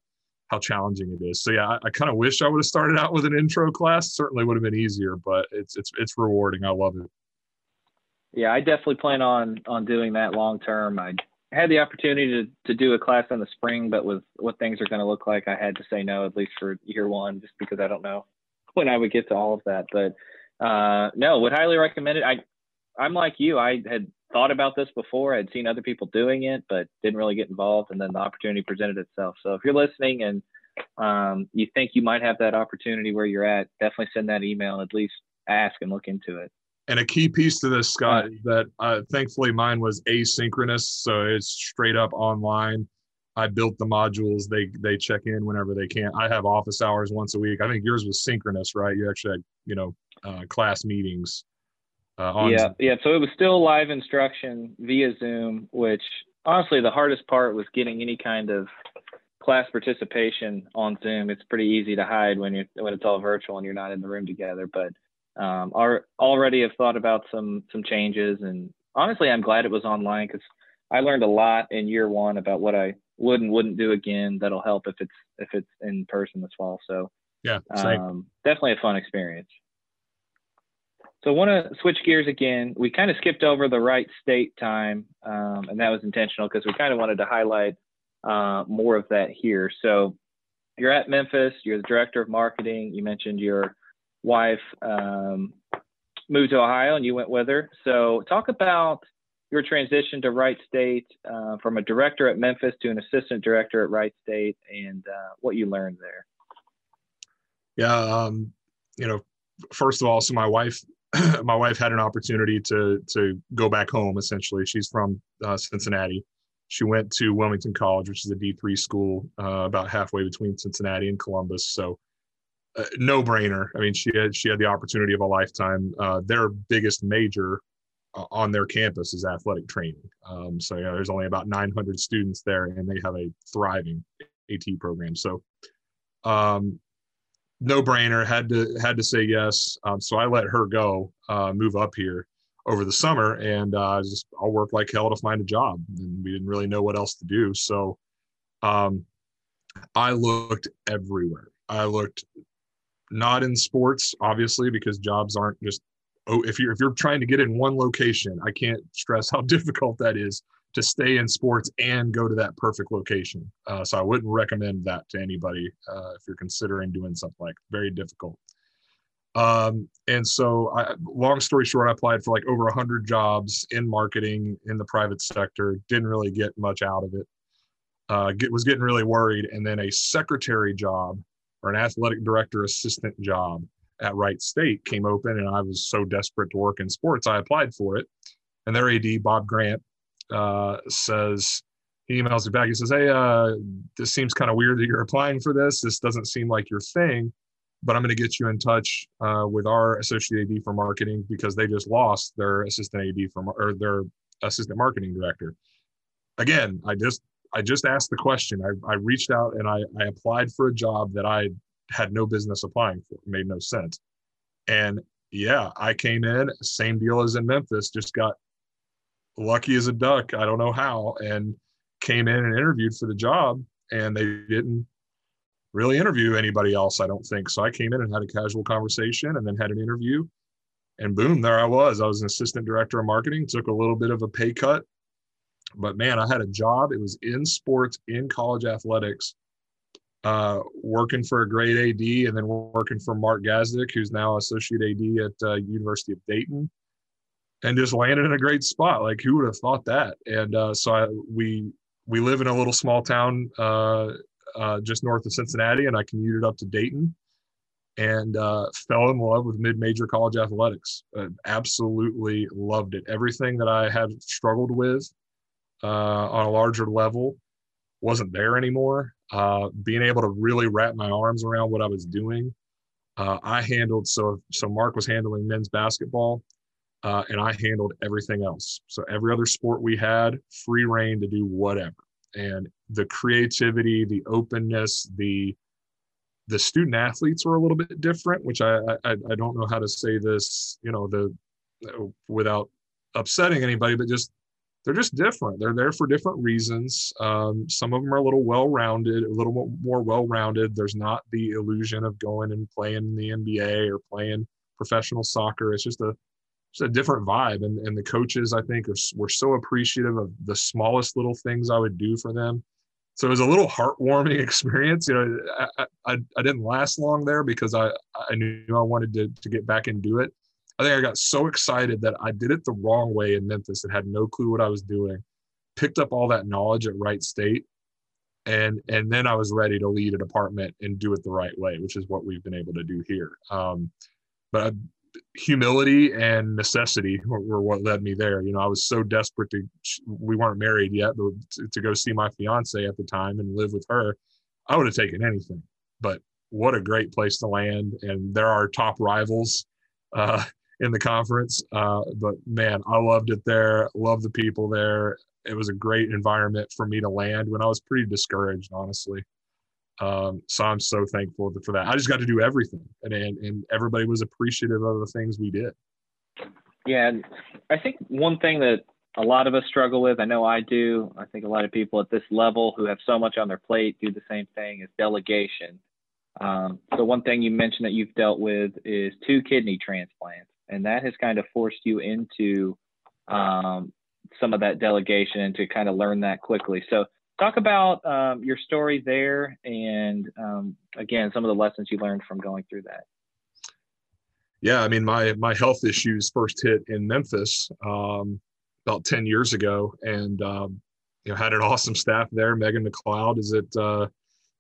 how challenging it is. So yeah, I, I kind of wish I would have started out with an intro class. Certainly would have been easier, but it's it's it's rewarding. I love it. Yeah, I definitely plan on on doing that long term. I had the opportunity to, to do a class in the spring, but with what things are going to look like, I had to say no, at least for year one, just because I don't know (laughs) when I would get to all of that. But uh, no, would highly recommend it. I, I'm like you. I had thought about this before. I'd seen other people doing it, but didn't really get involved. And then the opportunity presented itself. So if you're listening and um, you think you might have that opportunity where you're at, definitely send that email at least ask and look into it. And a key piece to this, Scott, that uh, thankfully mine was asynchronous, so it's straight up online. I built the modules; they they check in whenever they can. I have office hours once a week. I think yours was synchronous, right? You actually had you know uh, class meetings. Uh, yeah, Zoom. yeah. So it was still live instruction via Zoom, which honestly the hardest part was getting any kind of class participation on Zoom. It's pretty easy to hide when you when it's all virtual and you're not in the room together, but um, are already have thought about some some changes and honestly i'm glad it was online because i learned a lot in year one about what i would and wouldn't do again that'll help if it's if it's in person this fall so yeah um, definitely a fun experience so I want to switch gears again. We kind of skipped over the Wright State time, um, and that was intentional because we kind of wanted to highlight uh, more of that here. So you're at Memphis. You're the director of marketing. You mentioned you're wife um, moved to Ohio and you went with her. So, talk about your transition to Wright State uh, from a director at Memphis to an assistant director at Wright State and uh, what you learned there. Yeah, um, you know, first of all, so my wife, (clears throat) my wife had an opportunity to to go back home. Essentially, she's from uh, Cincinnati. She went to Wilmington College, which is a D three school uh, about halfway between Cincinnati and Columbus. So, uh, no brainer. I mean, she had she had the opportunity of a lifetime. Uh, their biggest major uh, on their campus is athletic training. Um, so, yeah, there's only about 900 students there, and they have a thriving AT program. So, um, no brainer. Had to had to say yes. Um, so I let her go, uh, move up here over the summer, and uh, just I'll work like hell to find a job. And we didn't really know what else to do, so um, I looked everywhere. I looked not in sports, obviously, because jobs aren't just oh if you're if you're trying to get in one location, I can't stress how (laughs) difficult that is to stay in sports and go to that perfect location. Uh, so I wouldn't recommend that to anybody uh, if you're considering doing something like very difficult. Um, and so, I, long story short, I applied for like over 100 jobs in marketing in the private sector. Didn't really get much out of it. Uh, get, was getting really worried. And then a secretary job or an athletic director assistant job at Wright State came open, and I was so desperate to work in sports, I applied for it. And their AD, Bob Grant, uh, says he emails me back. He says, "Hey, uh, this seems kind of weird that you're applying for this. This doesn't seem like your thing, but I'm going to get you in touch uh, with our associate AD for marketing because they just lost their assistant AD for or their assistant marketing director. Again, I just I just asked the question. I, I reached out and I, I applied for a job that I had no business applying for. It made no sense. And yeah, I came in, same deal as in Memphis, just got lucky as a duck. I don't know how, and came in and interviewed for the job, and they didn't really interview anybody else. I don't think so. I came in and had a casual conversation, and then had an interview, and boom, there I was. I was an assistant director of marketing. Took a little bit of a pay cut, but man, I had a job. It was in sports, in college athletics. Uh, working for a great AD and then working for Mark Gazdick, who's now associate AD at uh, University of Dayton and just landed in a great spot. Like who would have thought that? And uh, so I, we we live in a little small town uh, uh, just north of Cincinnati, and I commuted up to Dayton and uh, fell in love with mid-major college athletics. absolutely loved it. Everything that I had struggled with uh, on a larger level wasn't there anymore. Uh, being able to really wrap my arms around what I was doing. I handled so so Mark was handling men's basketball uh, and I handled everything else. So every other sport we had, free reign to do whatever. And the creativity, the openness, the the student athletes were a little bit different, which I I, I don't know how to say this, you know, the without upsetting anybody, but just they're just different. They're there for different reasons. Um, some of them are a little well-rounded, a little more well-rounded. There's not the illusion of going and playing in the NBA or playing professional soccer. It's just a it's a different vibe. And, and the coaches, I think, are, were so appreciative of the smallest little things I would do for them. So it was a little heartwarming (laughs) experience. You know, I, I, I didn't last long there because I, I knew I wanted to, to get back and do it. I think I got so excited that I did it the wrong way in Memphis and had no clue what I was doing. Picked up all that knowledge at Wright State, and and then I was ready to lead a department and do it the right way, which is what we've been able to do here. Um, but humility and necessity were, what led me there. You know, I was so desperate to, we weren't married yet, but to, to, go see my fiance at the time and live with her, I would have taken anything. But what a great place to land. And there are top rivals uh, in the conference. Uh, but man, I loved it there. Loved the people there. It was a great environment for me to land when I was pretty discouraged, honestly. Um, so I'm so thankful for that. I just got to do everything, and, and and everybody was appreciative of the things we did. Yeah, I think one thing that a lot of us struggle with, I know I do. I think a lot of people at this level who have so much on their plate do the same thing is delegation. Um, so one thing you mentioned that you've dealt with is two kidney transplants, and that has kind of forced you into um, some of that delegation and to kind of learn that quickly. So talk about um, your story there and um, again some of the lessons you learned from going through that yeah, I mean, my my health issues first hit in Memphis um, about ten years ago, and um, you know had an awesome staff there. Megan McLeod is at uh,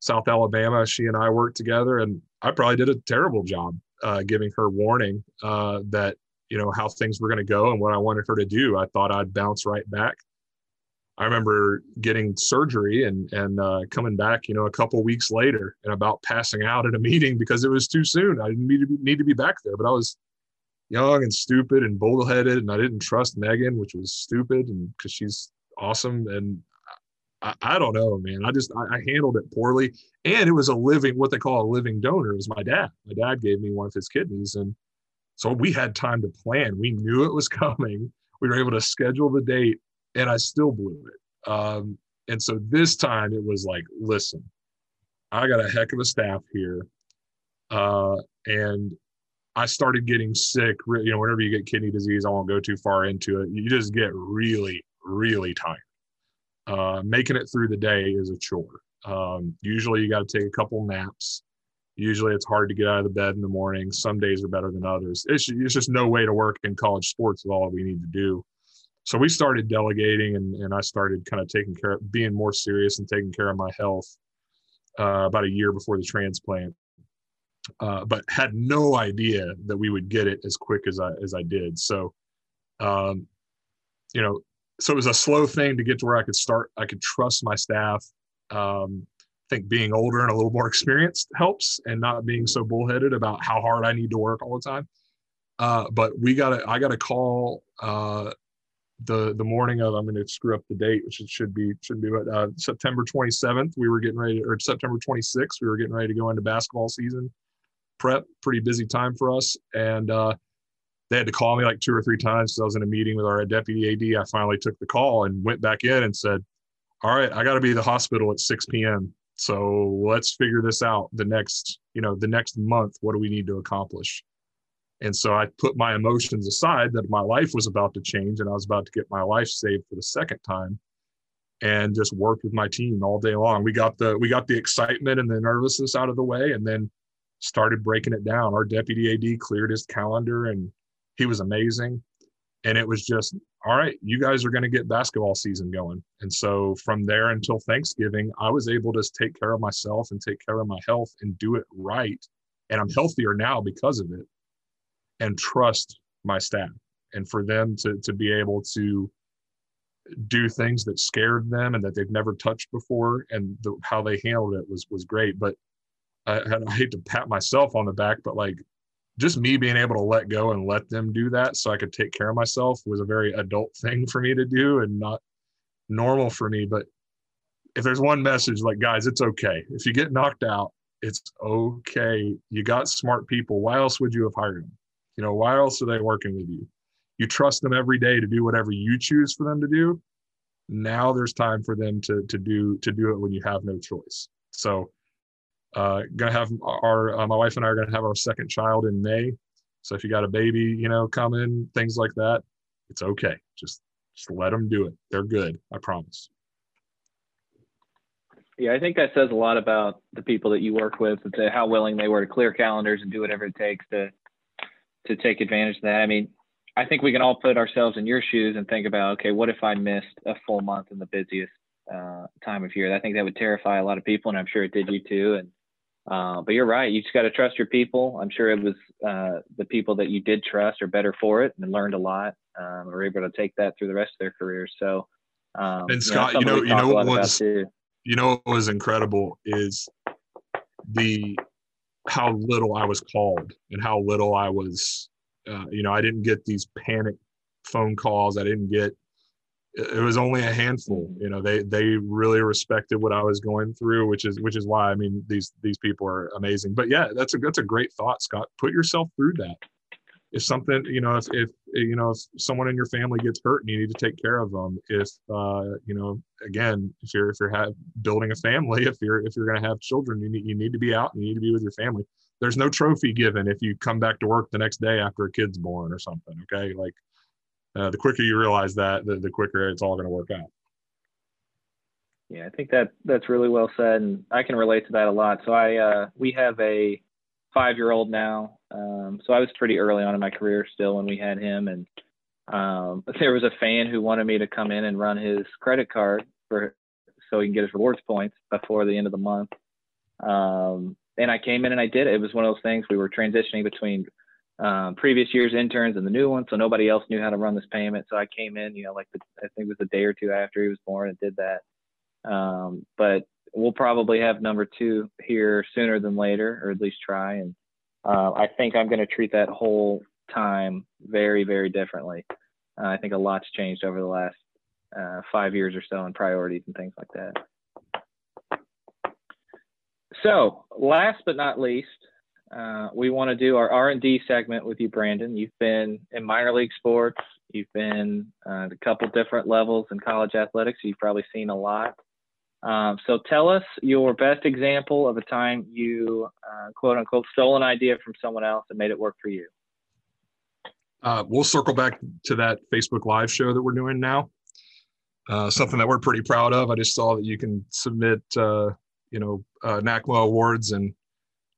South Alabama. She and I worked together, and I probably did a terrible job uh, giving her warning uh, that you know how things were going to go and what I wanted her to do. I thought I'd bounce right back. I remember getting surgery and and uh, coming back, you know, a couple weeks later, and about passing out at a (laughs) meeting because it was too soon. I didn't need to be, need to be back there, but I was young and stupid and bullheaded, and I didn't trust Megan, which was stupid, and because she's awesome, and I, I, don't know, man. I just I, I, handled it poorly, and it was a living what they call a living donor. It was my dad. My dad gave me one of his kidneys, and so we had time to plan. We knew it was (laughs) coming. We were able to schedule the date and I still blew it. Um, and so this time it was like, listen, I got a heck of a staff here. Uh, and I started getting sick. You know, whenever you get kidney disease, I won't go too far into it. You just get really, really tired. Uh, making it through the day is a chore. Um, usually, you got to take a couple naps. Usually, it's hard to get out of the bed in the morning. Some days are better than others. It's, it's just no way to work in college sports with all we need to do so we started delegating and, and I started kind of taking care of being more serious and taking care of my health uh, about a year before the transplant. Uh, but had no idea that we would get it as quick as I as I did. So, um, you know, so it was a slow thing to get to where I could start. I could trust my staff. Um, I think being older and a little more experienced helps, and not being so bullheaded about how hard I need to work all the time. Uh, but we got a, I got a call uh, the the morning of I'm going to screw up the date, which it should be should be uh, September 27th. We were getting ready, or September 26th. We were getting ready to go into basketball season prep. Pretty busy time for us, and uh, they had to call me like two or three times because I was in a meeting with our deputy AD. I finally took the call and went back in and said, "All right, I got to be at the hospital at 6 p.m. So let's figure this out. The next, you know, the next month, what do we need to accomplish?" And so I put my emotions aside that my life was about to change and I was about to get my life saved for the second time and just worked with my team all day long. We got the we got the excitement and the nervousness out of the way and then started breaking it down. Our deputy AD cleared his calendar and he was amazing. And it was just, all right, you guys are going to get basketball season going. And so from there until Thanksgiving, I was able to take care of myself and take care of my health and do it right. And I'm healthier now because of it and trust my staff and for them to, to be able to do things that scared them and that they've never touched before and the, how they handled it was was great. But I, (laughs) I hate to pat myself on the back but like just me being able to let go and let them do that so i could take care of myself was a very adult (laughs) thing for me to do and not normal for me. But if there's one message like guys it's okay. If you get knocked out it's okay. You got smart people. Why else would you have hired them you know, why else are they working with you? You trust them every day to do whatever you choose for them to do. Now there's time for them to to do to do it when you have no choice. So, uh, gonna have our uh, my wife and I are gonna have our second child in May. So if you got a baby, you know, coming, things like that, it's okay. Just just let them do it. They're good. I promise. Yeah, I think that says a lot about the people that you work with, how willing they were to clear calendars and do whatever it takes to to take advantage of that. I mean, I think we can all put ourselves in your shoes and think about, okay, what if I missed a full month in the busiest uh, time of year? I think that would terrify a lot of people, and I'm sure it did you too. And uh, but you're right. You just got to trust your people. I'm sure it was uh, the people that you did trust are better for it and learned a lot. Um, were able to take that through the rest of their careers. So, um, and Scott, you know, you know, you know what was, you know, what was incredible is the how little I was called and how little I was, uh, you know, I didn't get these panic phone calls. I didn't get, it was only a handful, you know, they, they really respected what I was going through, which is, which is why, I mean, these, these people are amazing, but yeah, that's a, that's a great thought, Scott, put yourself through that if something you know if, if you know if someone in your family gets hurt and you need to take care of them if uh, you know again if you're if you're have, building a family (laughs) if you're if you're going to have children you need you need to be out and you need to be with your family. There's no trophy given if you come back to work the next day after a kid's born or something okay? Like uh, the quicker you realize that the, the quicker it's all going to work out. Yeah i think that that's really well said and i can relate to that a lot. So i uh, we have a five year old now. Um, so I was pretty early on in my career still when we had him. And um, (laughs) there was a fan who wanted me to come in and run his credit card for so he can get his rewards points before the end of the month. Um, and I came in and I did it. It was one of those things we were transitioning between um, previous year's interns and the new one, so nobody else knew how to run this payment. So I came in, you know, like the, I think it was a day or two after he was born and did that. Um, but we'll probably have number two here sooner than later, or at least try. And uh, I think I'm going to treat that whole time very, very differently. Uh, I think a lot's changed over the last uh, five years or so in priorities and things like that. So, last but not least, uh, we want to do our R&D segment with you, Brandon. You've been in minor league sports. You've been uh, at a couple different levels in college athletics. You've probably seen a lot. Um, so tell us your best example of a time you, uh, quote unquote, stole an idea from someone else and made it work for you. Uh, we'll circle back to that Facebook Live show that we're doing now. Uh, something that we're pretty proud of. I just saw that you can submit, uh, you know, uh, NACMA awards, and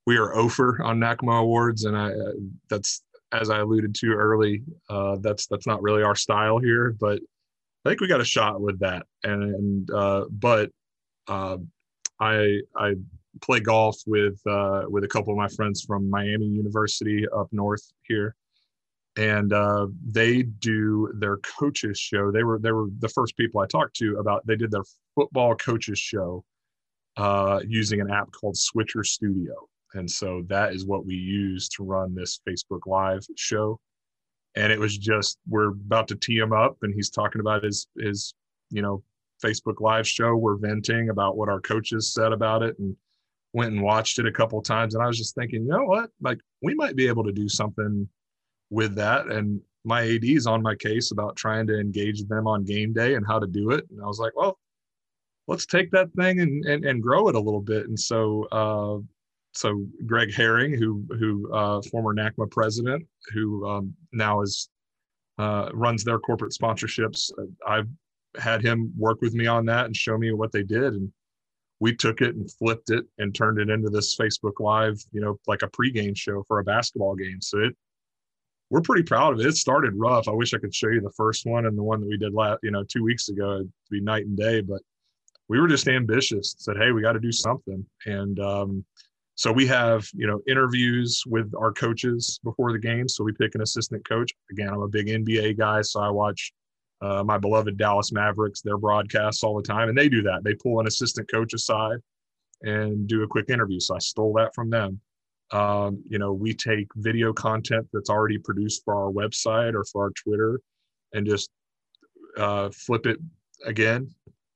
we are OFER on NACMA awards, and I uh, that's as I alluded to early. That's that's not really our style here, but I think we got a shot with that. And, and but uh, I I play golf with uh, with a couple of my friends from Miami University up north here, and uh, they do their coaches show. They were they were the first people I talked to about. They did their football coaches show uh, using an app called Switcher Studio, and so that is what we use to run this Facebook Live show. And it was just we're about to tee him up, and he's talking about his his you know Facebook Live show. We're venting about what our coaches said about it, and went and watched it a couple times. And I was just thinking, you know what, like we might be able to do something with that. And my AD is on my case about trying to engage them on game day and how to do it. And I was like, well, let's take that thing and and, and grow it a little bit. And so uh, so Greg Herring, who who uh, former NACMA president, who um, now is uh, runs their corporate sponsorships. I've had him work with me on that and show me what they did, and we took it and flipped it and turned it into this Facebook Live, you know, like a pregame show for a basketball game. So it we're pretty proud of it. It started rough. I wish I could show you the first one and the one that we did last, you know, two weeks ago. Be night and day, but we were just ambitious. Said, hey, we got to do something, and um, so we have you know interviews with our coaches before the game. So we pick an assistant coach. Again, I'm a big NBA guy, so I watch uh, my beloved Dallas Mavericks their broadcasts all the time, and they do that. They pull an assistant coach aside and do a quick interview. So I stole that from them. Um, you know, we take video content that's already produced for our website or for our Twitter and just uh, flip it again.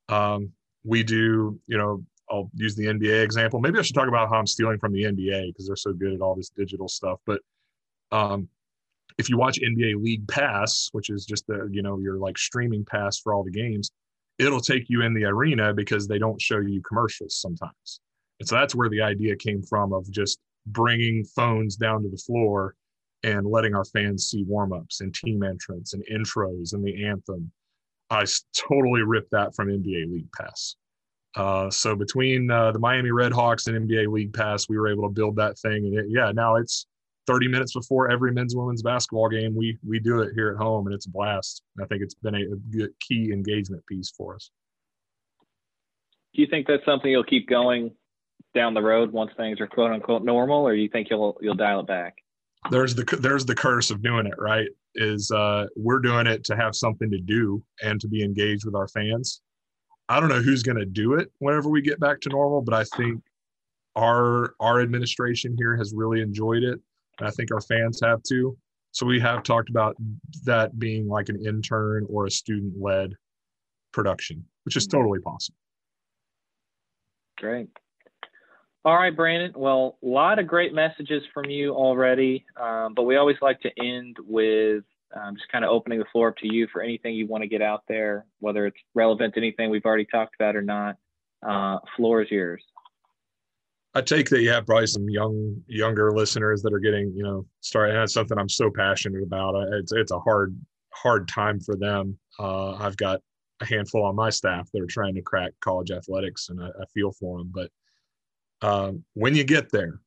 Um, we do, you know, I'll use the NBA example. Maybe I should talk about how I'm stealing from the NBA because they're so good at all this digital stuff. But um, if you watch NBA League Pass, which is just the, you know, your like streaming pass for all the games, it'll take you in the arena because they don't show you commercials sometimes. And so that's where the idea came from of just bringing phones down to the floor and letting our fans see warm-ups and team entrance and intros and the anthem. I totally ripped that from NBA League Pass. Uh, so between uh, the Miami Redhawks and NBA League Pass, we were able to build that thing. And it, yeah, now it's 30 minutes before every men's women's basketball game. We we do it here at home, and it's a blast. I think it's been a, a good key engagement piece for us. Do you think that's something you'll keep going down the road once things are quote unquote normal, or you think you'll you'll dial it back? There's the there's the curse of doing it right. Is uh, we're doing it to have something to do and to be engaged with our fans. I don't know who's going to do it whenever we get back to normal, but I think our our administration here has really enjoyed it, I think our fans have too. So we have talked about that being like an intern or a student led production, which is totally possible. Great. All right, Brandon. Well, a lot of great messages from you already, um, but we always like to end with um, just kind of opening the floor up to you for anything you want to get out there, whether it's relevant to anything we've already talked about or not. Uh, floor is yours. I take that you have probably some young, younger listeners that are getting, you know, starting. That's something I'm so passionate about. It's it's a hard, hard time for them. Uh, I've got a handful on my staff that are trying to crack college athletics, and I, I feel for them. But um, when you get there,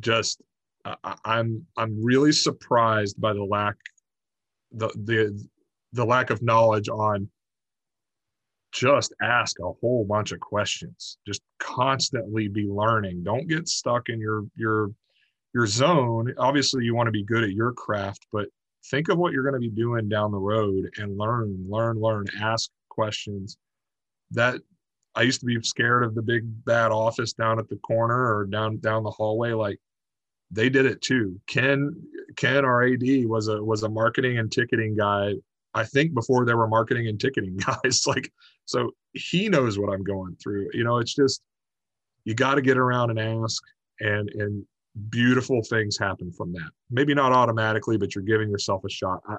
just I'm I'm really surprised by the lack the the the lack of knowledge on just ask a whole bunch of questions just constantly be learning. Don't get stuck in your your your zone. Obviously you want to be good at your craft but think of what you're going to be doing down the road and learn learn learn ask questions. That i used to be scared of the big bad office down at the corner or down down the hallway like they did it too. Ken ken our ad was a was a marketing and ticketing guy i think before there were marketing and ticketing (laughs) guys like so he knows what i'm going through. You know it's just you got to get around and ask and and beautiful things happen from that. Maybe not automatically, but you're giving yourself a shot. I,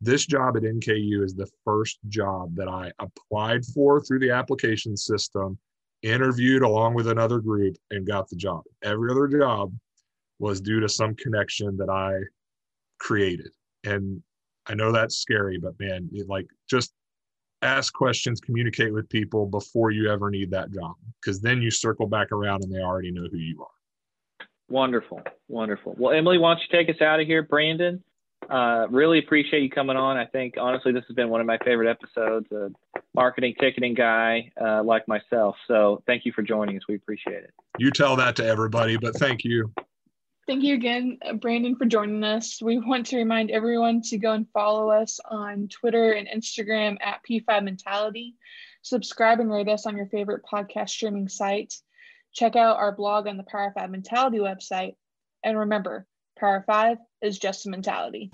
this job at NKU is the first job that I applied for through the application system, interviewed along with another group, and got the job. Every other job was due to some connection that I created. And I know that's scary, but man, like just ask questions, communicate with people before you ever need that job, because then you circle back around and they already know who you are. Wonderful, wonderful. Well, Emily, why don't you take us out of here? Brandon, uh, really appreciate you coming on. I think honestly, this has been one of my favorite episodes. A marketing ticketing guy uh, like myself. So thank you for joining us. We appreciate it. You tell that to everybody, but thank you. Thank you again, Brandon, for joining us. We want to remind everyone to go and follow us on Twitter and Instagram at P5 Mentality. Subscribe and rate us on your favorite podcast streaming site. Check out our blog on the Power 5 Mentality website. And remember, Power 5 is just a mentality.